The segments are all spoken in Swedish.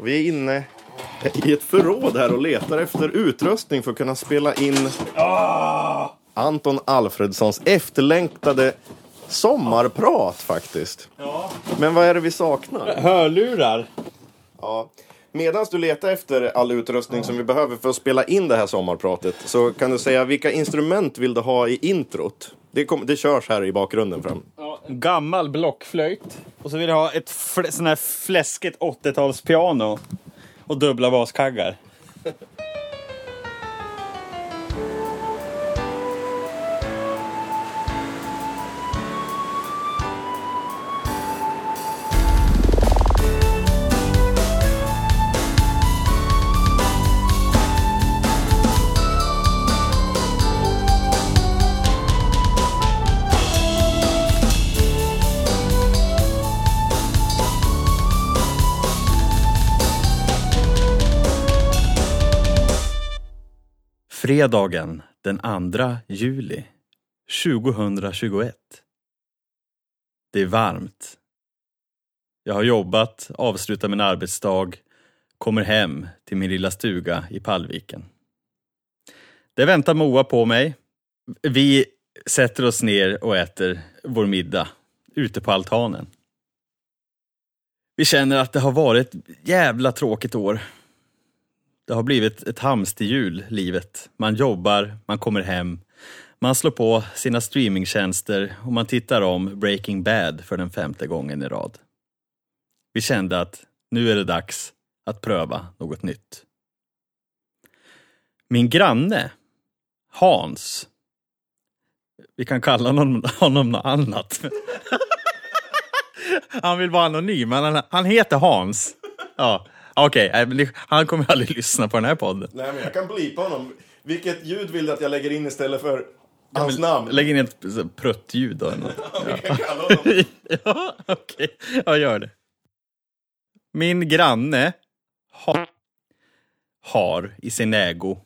Vi är inne i ett förråd här och letar efter utrustning för att kunna spela in Anton Alfredssons efterlängtade sommarprat faktiskt. Men vad är det vi saknar? Hörlurar. Ja. Medan du letar efter all utrustning som vi behöver för att spela in det här sommarpratet så kan du säga vilka instrument vill du ha i introt? Det, kom, det körs här i bakgrunden fram. Gammal blockflöjt. Och så vill jag ha ett fl- sån här fläskigt 80-talspiano. Och dubbla baskaggar. Fredagen den 2 juli 2021. Det är varmt. Jag har jobbat, avslutat min arbetsdag, kommer hem till min lilla stuga i Pallviken. Där väntar Moa på mig. Vi sätter oss ner och äter vår middag ute på altanen. Vi känner att det har varit ett jävla tråkigt år. Det har blivit ett hamsterhjul, livet. Man jobbar, man kommer hem, man slår på sina streamingtjänster och man tittar om Breaking Bad för den femte gången i rad. Vi kände att nu är det dags att pröva något nytt. Min granne, Hans, vi kan kalla honom, honom något annat. Han vill vara anonym, men han, han heter Hans. Ja, Okej, men det- han kommer aldrig lyssna på den här podden. Nej, men jag kan blipa honom. Vilket ljud vill du att jag lägger in istället för hans namn? Lägg in ett pruttljud då. Vi kan kalla honom. ja, okej. Ja, gör det. Min granne ha, har i sin ägo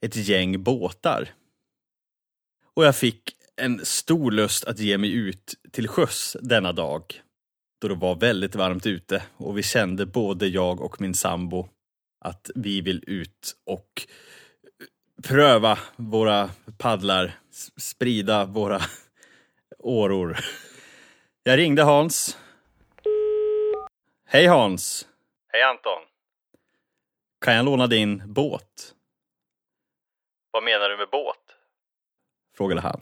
ett gäng båtar. Och jag fick en stor lust att ge mig ut till sjöss denna dag. Då det var väldigt varmt ute och vi kände både jag och min sambo att vi vill ut och pröva våra paddlar, sprida våra åror. Jag ringde Hans. Hej Hans! Hej Anton! Kan jag låna din båt? Vad menar du med båt? Frågade han.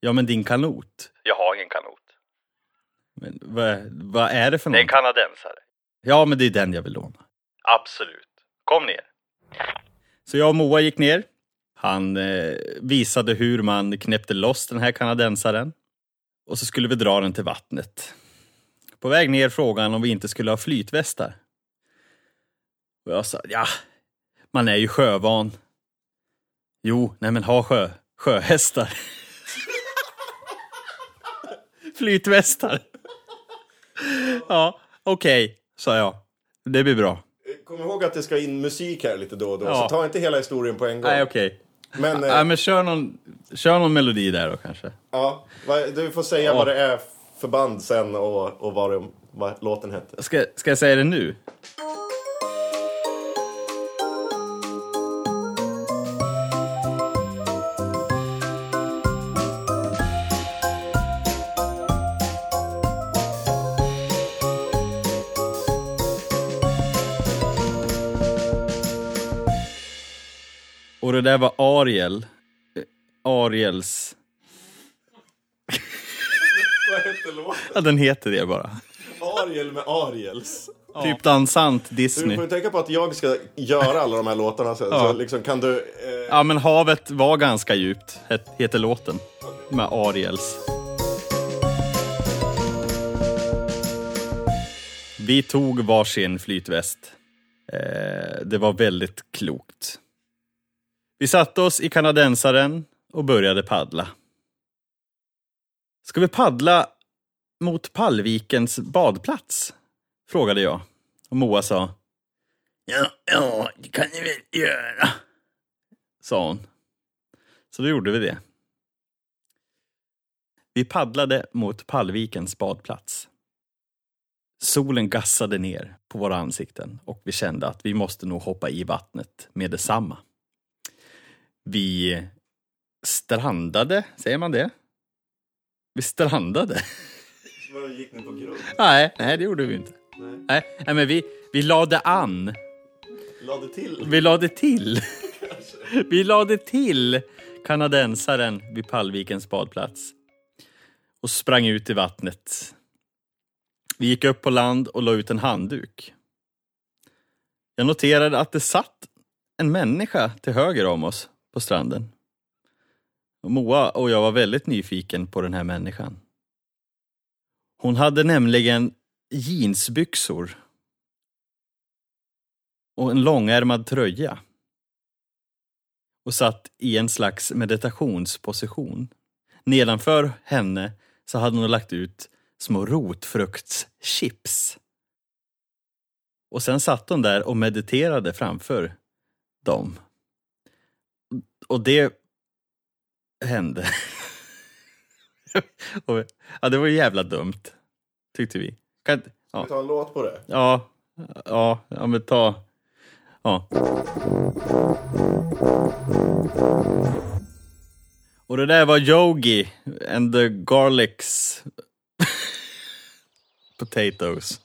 Ja, men din kanot. Jag har ingen kanot. Men vad, vad är det för något? Det är en kanadensare. Ja, men det är den jag vill låna. Absolut. Kom ner. Så jag och Moa gick ner. Han eh, visade hur man knäppte loss den här kanadensaren. Och så skulle vi dra den till vattnet. På väg ner frågade han om vi inte skulle ha flytvästar. Och jag sa, ja, man är ju sjövan. Jo, nej men ha sjö, sjöhästar. Flytvästar. ja, okej, sa jag. Det blir bra. Kom ihåg att det ska in musik här lite då och då, Ja. så ta inte hela historien på en gång. Nej, okej. Men, eh, men kör någon, kör någon melodi där då kanske. ja, du får säga Ja. vad det är för band sen och, och vad, det, vad låten hette. Ska, ska jag säga det nu? Och det där var Ariel. Ariels... Vad hette låten? Ja, den heter det bara. Ariel med Ariels. Typ dansant Du Disney. får ju tänka på att jag ska göra alla de här låtarna sen, så liksom kan du... Eh, Ja, men havet var ganska djupt, het- heter låten. Med Ariels. Vi tog varsin flytväst. Eh, det var väldigt klokt. Vi satte oss i kanadensaren och började paddla. Ska vi paddla mot Pallvikens badplats? Frågade jag. Och Moa sa. Ja, ja, det kan ni väl göra sa hon. Så då gjorde vi det. Vi paddlade mot Pallvikens badplats. Solen gassade ner på våra ansikten och vi kände att vi måste nog hoppa i vattnet med detsamma. Vi strandade, säger man det? Vi strandade. Gick ni på grund? Nej, nej det gjorde vi inte. Nej, nej men vi, vi lade an. Lade till? Vi lade till. Vi lade till kanadensaren vid Pallvikens badplats och sprang ut i vattnet. Vi gick upp på land och la ut en handduk. Jag noterade att det satt en människa till höger om oss på stranden. Och Moa och jag var väldigt nyfiken på den här människan. Hon hade nämligen jeansbyxor och en långärmad tröja och satt i en slags meditationsposition. Nedanför henne så hade hon lagt ut små rotfruktschips. Och sen satt hon där och mediterade framför dem. Och det hände. och, ja, det var jävla dumt, tyckte vi. Kan, Ska vi ta en låt på det? Ja, ja, ja men ta... Ja. Och det där var Yogi and the Garlics Potatoes.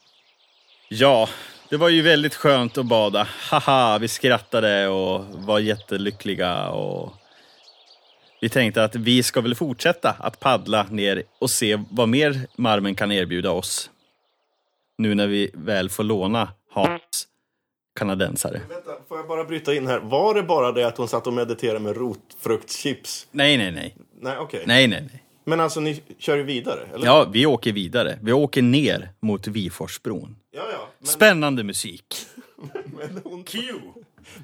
Ja, det var ju väldigt skönt att bada. Haha, vi skrattade och var jättelyckliga och vi tänkte att vi ska väl fortsätta att paddla ner och se vad mer Marmen kan erbjuda oss. Nu när vi väl får låna Hans kanadensare. Vänta, får jag bara bryta in här? Var det bara det att hon satt och mediterade med rotfruktschips? Nej, nej, nej. Nej, okej. Nej, nej, nej. Men alltså, ni kör ju vidare, eller? Ja, vi åker vidare. Vi åker ner mot Viforsbron. Ja, ja. Men, Spännande musik. men, hon, Q.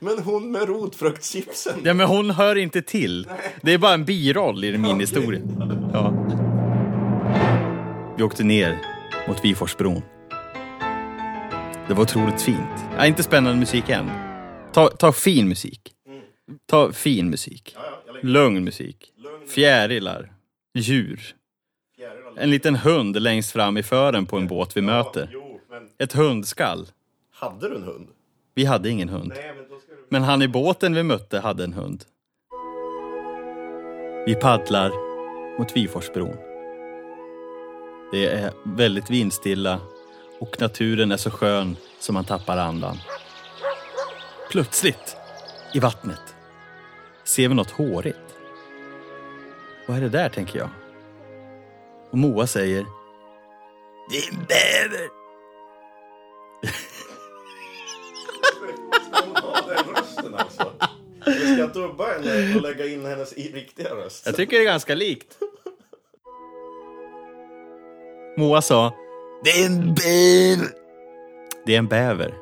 men hon med rotfruktschipsen? Ja, men hon hör inte till. Det är bara en biroll i min historia. Ja. Vi åkte ner mot Viforsbron. Det var otroligt fint. Ja, inte spännande musik än. Ta, ta fin musik. Ta fin musik. Ja, Lugn musik. Lugn. Fjärilar. Djur. fjärilar. En liten hund längst fram i fören på en båt vi möter. Jo, Ett hundskall. hade du en hund? Vi hade ingen hund. Nej, men du... Men han i båten vi mötte hade en hund. Vi paddlar mot Viforsbron. Det är väldigt vindstilla och naturen är så skön som man tappar andan. Plötsligt, i vattnet, ser vi något hårigt. Vad är det där, tänker jag. Och Moa säger Det är en bäver! Ska hon ha den rösten alltså? Ska jag dubba henne och lägga in hennes riktiga röst? Jag tycker det är ganska likt. Moa sa Det är en bäver. Det är en bäver.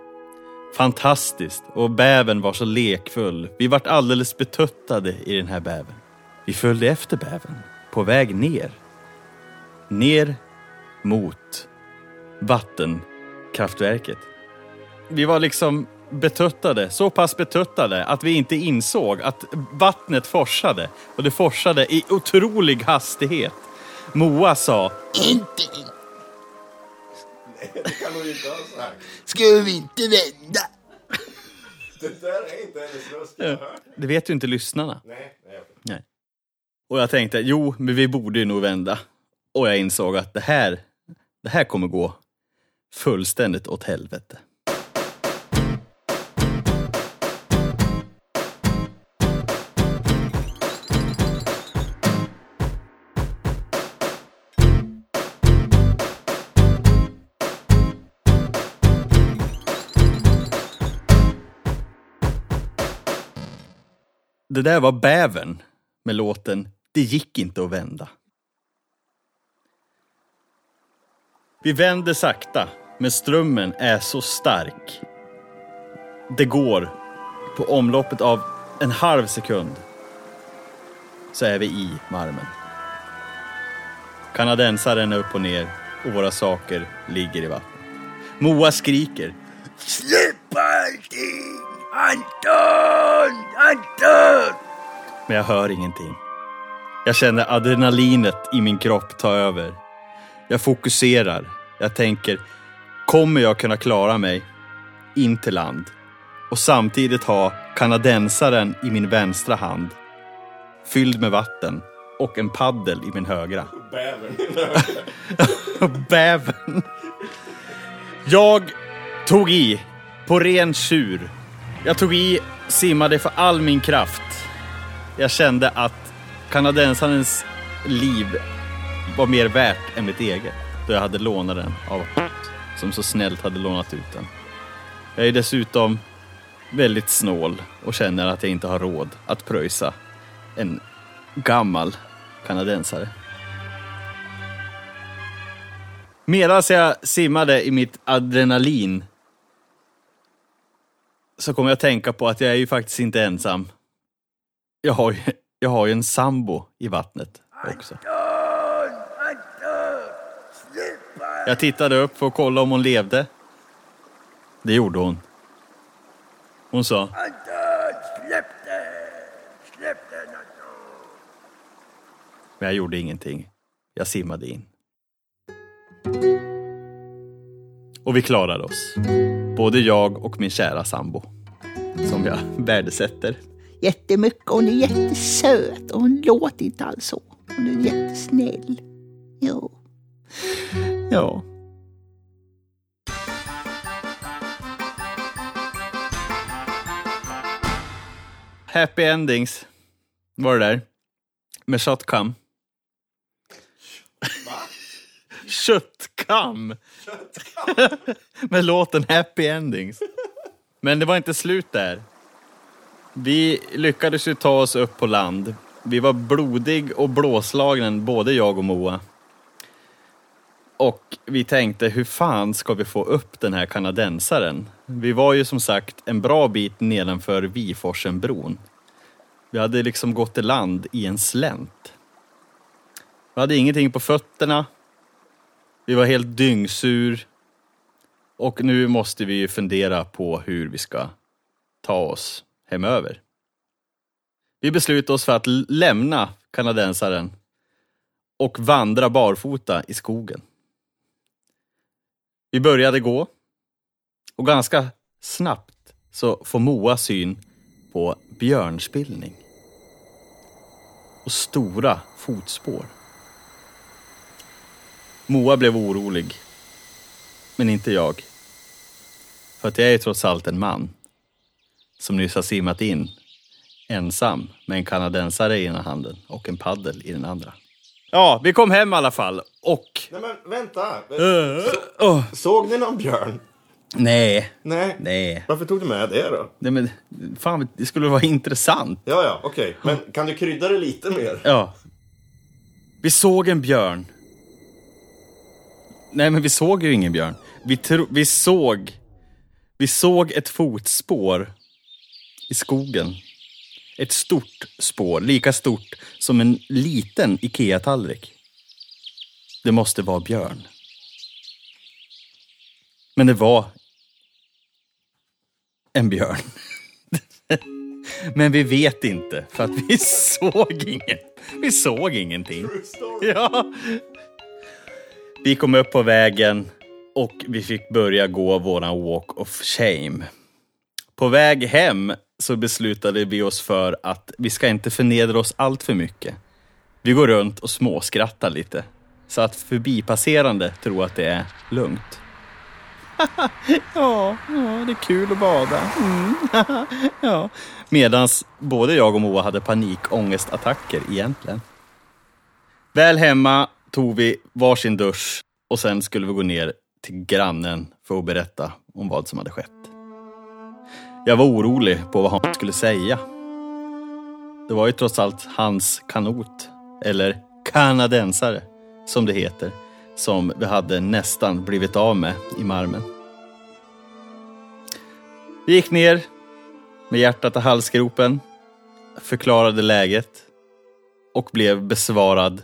Fantastiskt. Och bävern var så lekfull. Vi vart alldeles betuttade i den här bävern. Vi följde efter bävern. På väg ner. Ner mot vattenkraftverket. Vi var liksom betuttade, så pass betuttade att vi inte insåg att vattnet forsade. Och det forsade i otrolig hastighet. Moa sa Det kan hon inte ha sagt. Ska vi inte vända? Det där är inte hennes röst. Jag. Det vet ju inte lyssnarna. Nej, nej. Nej. Och jag tänkte, jo, men vi borde ju nog vända. Och jag insåg att det här, det här kommer gå fullständigt åt helvete. Det där var bävern med låten Det gick inte att vända. Vi vänder sakta, men strömmen är så stark. Det går på omloppet av en halv sekund så är vi i Marmen. Kanadensaren är upp och ner och våra saker ligger i vattnet. Moa skriker. Släpp allting! Anton! Anton! Men jag hör ingenting. Jag känner adrenalinet i min kropp ta över. Jag fokuserar. Jag tänker, kommer jag kunna klara mig in till land och samtidigt ha kanadensaren i min vänstra hand fylld med vatten och en paddel i min högra. Bävern. Bävern. Jag tog i på ren tjur. Jag tog i, simmade för all min kraft. Jag kände att kanadensarens liv var mer värt än mitt eget. Då jag hade lånat den av som så snällt hade lånat ut den. Jag är dessutom väldigt snål och känner att jag inte har råd att pröjsa en gammal kanadensare. Medan jag simmade i mitt adrenalin så kom jag att tänka på att jag är ju faktiskt inte ensam. Jag har ju, jag har ju en sambo i vattnet också. Jag tittade upp för att kolla om hon levde. Det gjorde hon. Hon sa, Släpp det! Släpp den! men jag gjorde ingenting. Jag simmade in. Och vi klarade oss. Både jag och min kära sambo. Som jag värdesätter. jättemycket. Hon är jättesöt och hon låter inte alls så. Hon är jättesnäll. Jo. Ja. Happy endings var det där. Med shotcam. Köttkam! Med låten Happy endings. Men det var inte slut där. Vi lyckades ju ta oss upp på land. Vi var blodig och blåslagen, både jag och Moa. Och vi tänkte, hur fan ska vi få upp den här kanadensaren? Vi var ju som sagt en bra bit nedanför Viforsenbron. Vi hade liksom gått i land i en slänt. Vi hade ingenting på fötterna. Vi var helt dyngsur. Och nu måste vi ju fundera på hur vi ska ta oss hemöver. Vi beslutade oss för att lämna kanadensaren och vandra barfota i skogen. Vi började gå och ganska snabbt så får Moa syn på björnspillning och stora fotspår. Moa blev orolig, men inte jag. För att jag är trots allt en man som nyss har simmat in ensam med en kanadensare i ena handen och en paddel i den andra. Ja, vi kom hem i alla fall och... Nej men vänta. Åh, Såg ni någon björn? nej, Nej. nej. Varför tog du med det då? nej men, fan, det skulle vara intressant. Ja, ja, okej. Men kan du krydda det lite mer? Ja. Vi såg en björn. Nej, men vi såg ju ingen björn. Vi, vi såg... Vi såg ett fotspår i skogen. Ett stort spår, lika stort som en liten IKEA-tallrik. Det måste vara björn. Men det var en björn. Men vi vet inte, för att vi såg ingen. Vi såg ingenting. Ja. Vi kom upp på vägen och vi fick börja gå våran walk of shame. På väg hem så beslutade vi oss för att vi ska inte förnedra oss allt för mycket. Vi går runt och småskrattar lite. Så att förbipasserande tror att det är lugnt. ja, ja, det är kul att bada. Mm. ja. Medans både jag och Moa hade panikångestattacker egentligen. Väl hemma tog vi varsin dusch och sen skulle vi gå ner till grannen för att berätta om vad som hade skett. Jag var orolig på vad han skulle säga. Det var ju trots allt hans kanot, eller kanadensare som det heter, som vi hade nästan blivit av med i marmen. Vi gick ner med hjärtat i halsgropen, förklarade läget och blev besvarad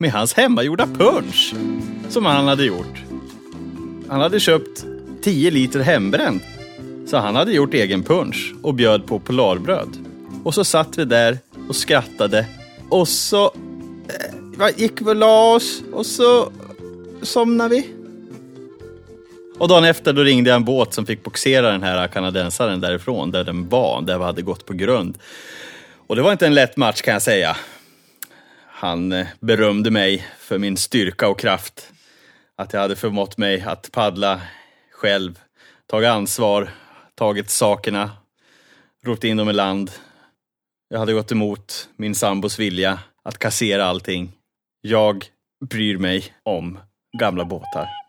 med hans hemmagjorda punch som han hade gjort. Han hade köpt 10 liter hembränt så han hade gjort egen punsch och bjöd på polarbröd. Och så satt vi där och skrattade och så eh, gick vi och la oss och så somnade vi. Och dagen efter då ringde jag en båt som fick boxera den här kanadensaren därifrån, där den var, där vi hade gått på grund. Och det var inte en lätt match kan jag säga. Han eh, berömde mig för min styrka och kraft. Att jag hade förmått mig att paddla själv, tagit ansvar, tagit sakerna, rott in dem i land. Jag hade gått emot min sambos vilja att kassera allting. Jag bryr mig om gamla båtar.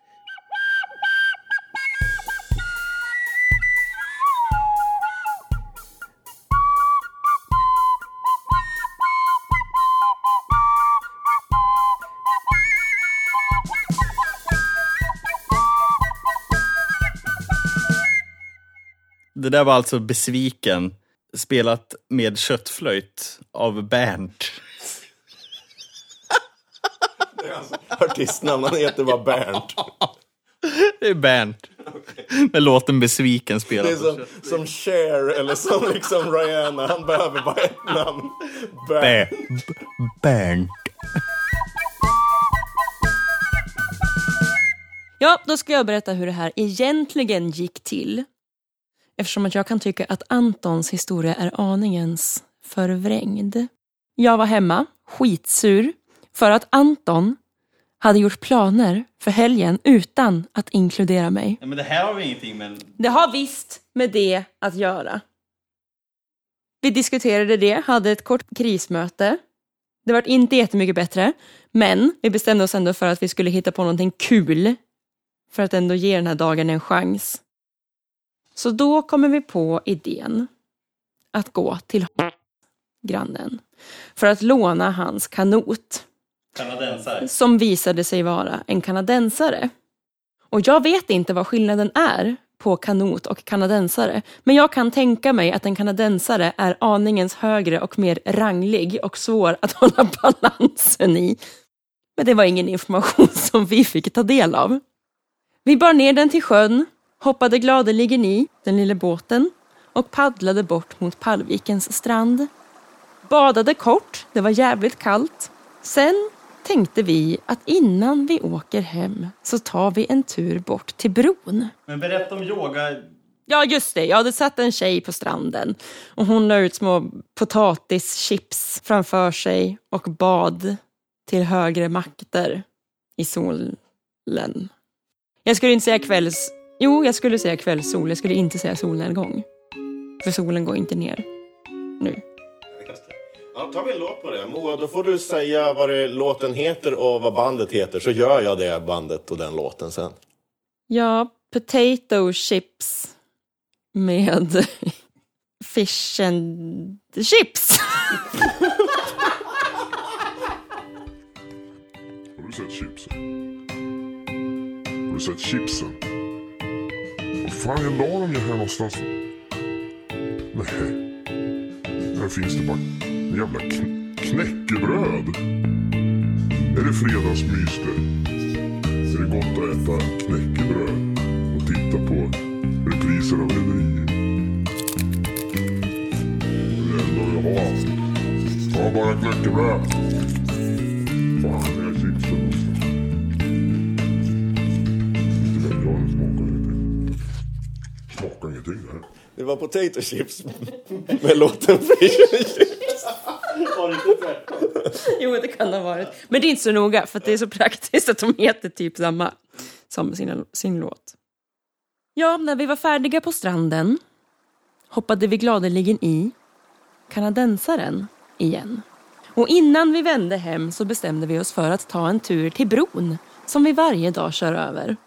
Det där var alltså Besviken, spelat med köttflöjt av Bernt. Artistnamn, han heter bara Bernt. Det är Bernt. Med låten Besviken Det spelad är på som, som Cher eller som liksom Rihanna. Han behöver bara ett namn. Bernt. Bernt. Ja, då ska jag berätta hur det här egentligen gick till. Eftersom att jag kan tycka att Antons historia är aningens förvrängd. Jag var hemma, skitsur, för att Anton hade gjort planer för helgen utan att inkludera mig. Ja, men det här har vi ingenting med... Det har visst med det att göra. Vi diskuterade det, hade ett kort krismöte. Det var inte jättemycket bättre, men vi bestämde oss ändå för att vi skulle hitta på någonting kul för att ändå ge den här dagen en chans. Så då kommer vi på idén att gå till grannen för att låna hans kanot Kanadensare. som visade sig vara en kanadensare. Och jag vet inte vad skillnaden är på kanot och kanadensare, men jag kan tänka mig att en kanadensare är aningens högre och mer ranglig och svår att hålla balansen i. Men det var ingen information som vi fick ta del av. Vi bar ner den till sjön, hoppade gladeligen i den lilla båten och paddlade bort mot Pallvikens strand. Badade kort, det var jävligt kallt. Sen tänkte vi att innan vi åker hem så tar vi en tur bort till bron. Men berätta om yoga. Ja, just det. Jag hade satt en tjej på stranden och hon la ut små potatischips framför sig och bad till högre makter i solen. Jag skulle inte säga kvälls... Jo, jag skulle säga kvällssol. Jag skulle inte säga solnedgång. För solen går inte ner nu. Ja, vi en låt på det. Moa, då får du säga vad det, låten heter och vad bandet heter. Så gör jag det bandet och den låten sen. Ja, potato chips med fish and chips. Har du sett chipsen? Har du sett chipsen? Fan, jag la dem ju här någonstans. Nej. Här finns det bara jävla kn- knäckebröd. Är det fredagsmys det? Är det gott att äta knäckebröd och titta på repriser av Rederiet? Det är det enda jag har. Ta bara knäckebröd. Var potato chips med låten Fish and chips. Jo, det kan det ha varit. Men det är inte så noga, för att det är så praktiskt att de heter typ samma som sina, sin låt. Ja, när vi var färdiga på stranden hoppade vi gladeligen i kanadensaren igen. Och innan vi vände hem så bestämde vi oss för att ta en tur till bron som vi varje dag kör över.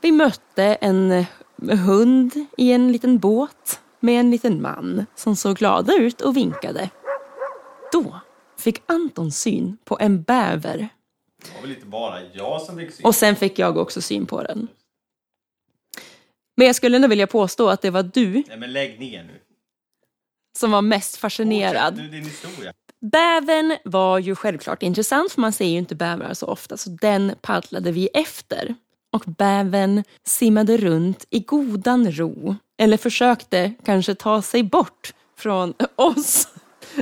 Vi mötte en hund i en liten båt med en liten man som såg glada ut och vinkade. Då fick Anton syn på en bäver Det var väl inte bara jag som fick syn. och sen fick jag också syn på den. Men jag skulle ändå vilja påstå att det var du Nej men lägg ner nu. som var mest fascinerad. Du, din historia. Bävern var ju självklart intressant för man ser ju inte bävrar så ofta så den paddlade vi efter. Och bävern simmade runt i godan ro. Eller försökte kanske ta sig bort från oss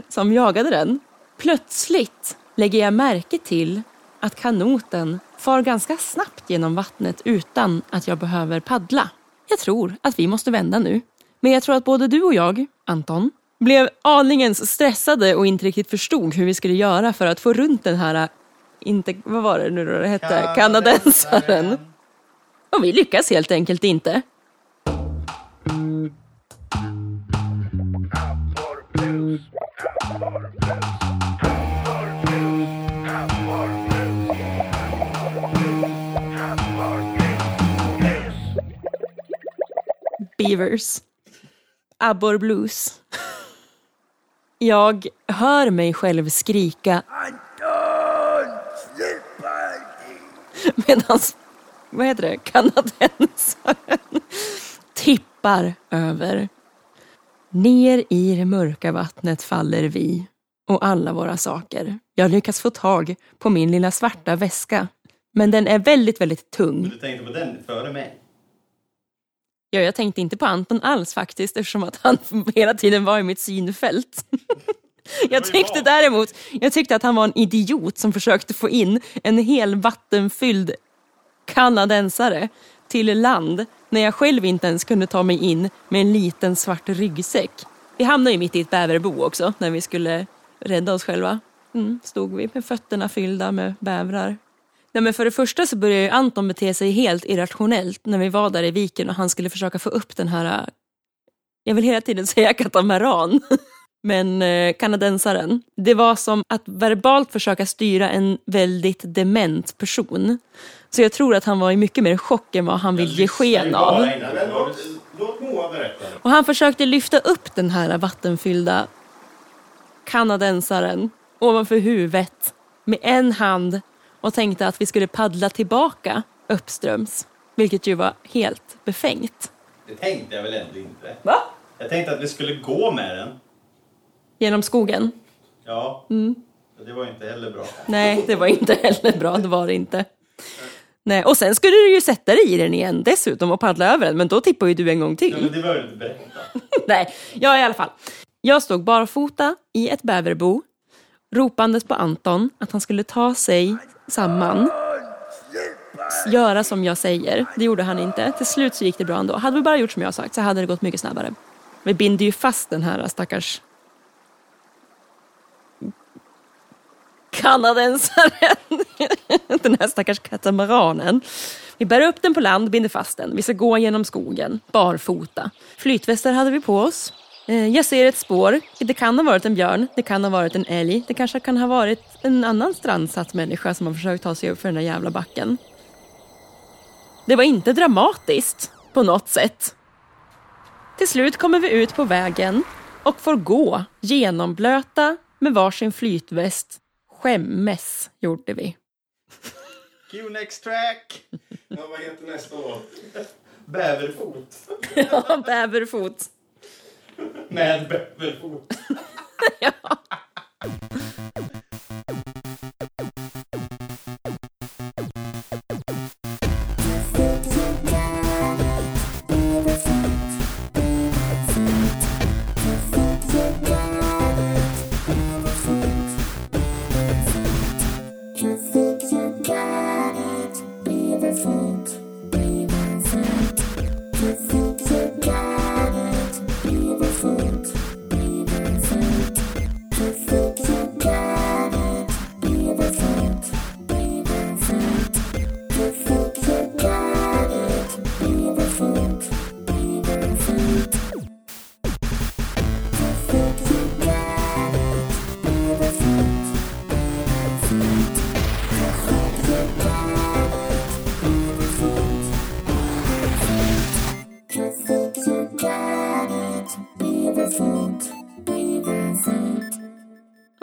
som jagade den. Plötsligt lägger jag märke till att kanoten far ganska snabbt genom vattnet utan att jag behöver paddla. Jag tror att vi måste vända nu. Men jag tror att både du och jag, Anton, blev aningens stressade och inte riktigt förstod hur vi skulle göra för att få runt den här, inte, vad var det nu då det hette, kanadensaren. Och vi lyckas helt enkelt inte. Beavers. Abborre Blues. Jag hör mig själv skrika medan, vad heter det, kanadensaren tippar över. Ner i det mörka vattnet faller vi och alla våra saker. Jag lyckas få tag på min lilla svarta väska. Men den är väldigt, väldigt tung. Du tänkte på den före mig? Ja, jag tänkte inte på Anton alls faktiskt eftersom att han hela tiden var i mitt synfält. Jag tyckte däremot jag tyckte att han var en idiot som försökte få in en hel vattenfylld kanadensare till land när jag själv inte ens kunde ta mig in med en liten svart ryggsäck. Vi hamnade ju mitt i ett bäverbo också när vi skulle rädda oss själva. Mm, stod vi med fötterna fyllda med bävrar. Nej, men för det första så började ju Anton bete sig helt irrationellt när vi var där i viken och han skulle försöka få upp den här, jag vill hela tiden säga katamaran, men eh, kanadensaren. Det var som att verbalt försöka styra en väldigt dement person. Så jag tror att han var i mycket mer chock än vad han vill ge sken av. Och han försökte lyfta upp den här vattenfyllda kanadensaren ovanför huvudet med en hand och tänkte att vi skulle paddla tillbaka uppströms. Vilket ju var helt befängt. Det tänkte jag väl ändå inte. Va? Jag tänkte att vi skulle gå med den. Genom skogen? Ja. Det var inte heller bra. Nej, det var inte heller bra. Det var det inte. Nej, och sen skulle du ju sätta dig i den igen dessutom och paddla över den, men då tippar ju du en gång Ja, till. men det behöver du inte berätta. Nej, ja i alla fall. Jag stod barfota i ett bäverbo, ropandes på Anton att han skulle ta sig samman, göra som jag säger. Det gjorde han inte. Till slut så gick det bra ändå. Hade vi bara gjort som jag sagt så hade det gått mycket snabbare. Vi binder ju fast den här stackars kanadensaren. den här stackars katamaranen. Vi bär upp den på land, binder fast den. Vi ska gå genom skogen, barfota. Flytvästar hade vi på oss. Eh, jag ser ett spår. Det kan ha varit en björn, det kan ha varit en älg. Det kanske kan ha varit en annan strandsatt människa som har försökt ta sig upp för den där jävla backen. Det var inte dramatiskt på något sätt. Till slut kommer vi ut på vägen och får gå genomblöta med varsin flytväst. Skämmes gjorde vi. Q next track! Ja, vad heter nästa låt? Bäverfot. Ja, Bäverfot. Med bäverfot. Ja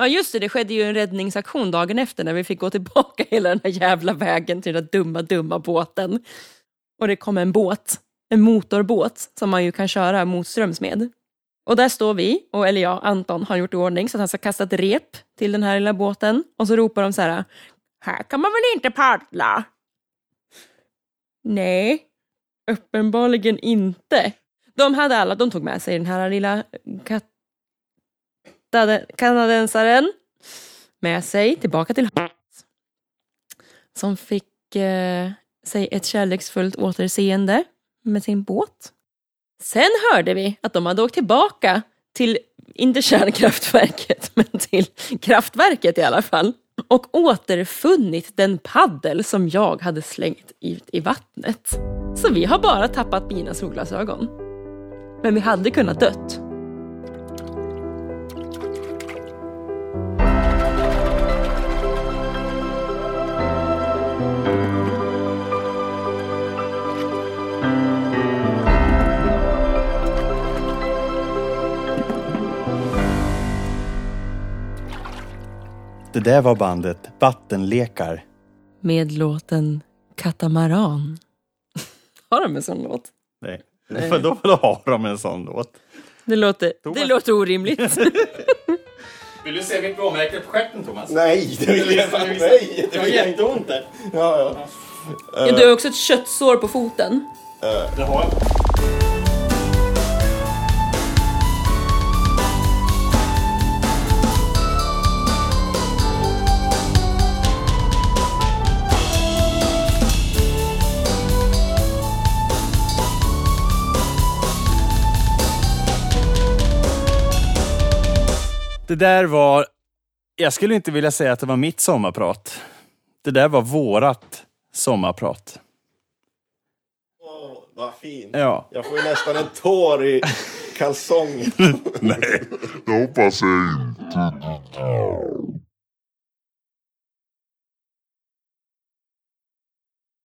Ja just det, det skedde ju en räddningsaktion dagen efter när vi fick gå tillbaka hela den här jävla vägen till den där dumma, dumma båten. Och det kom en båt, en motorbåt som man ju kan köra motströms med. Och där står vi, och, eller jag, Anton har gjort i ordning så att han ska kasta ett rep till den här lilla båten. Och så ropar de så här, här kan man väl inte paddla? Nej, uppenbarligen inte. De hade alla, de tog med sig den här lilla kat kanadensaren med sig tillbaka till Hans som fick eh, sig ett kärleksfullt återseende med sin båt. Sen hörde vi att de hade åkt tillbaka till, inte kärnkraftverket, men till kraftverket i alla fall. Och återfunnit den paddel som jag hade slängt ut i vattnet. Så vi har bara tappat mina solglasögon. Men vi hade kunnat dött. Det där var bandet Vattenlekar. Med låten Katamaran. Har de en sån låt? Nej. För då, då har de en sån låt. Det låter, Thomas. det låter orimligt. Vill du se mitt blåmärke på stjärten Thomas? Nej, det vill jag inte. Nej, det vill jag inte. jätteont där. Ja, ja. Du har också ett köttsår på foten. Det har jag. Det där var, jag skulle inte vilja säga att det var mitt sommarprat. Det där var vårat sommarprat. Åh, vad fint. Ja. Jag får ju nästan en tår i kalsongen. Det hoppas jag inte.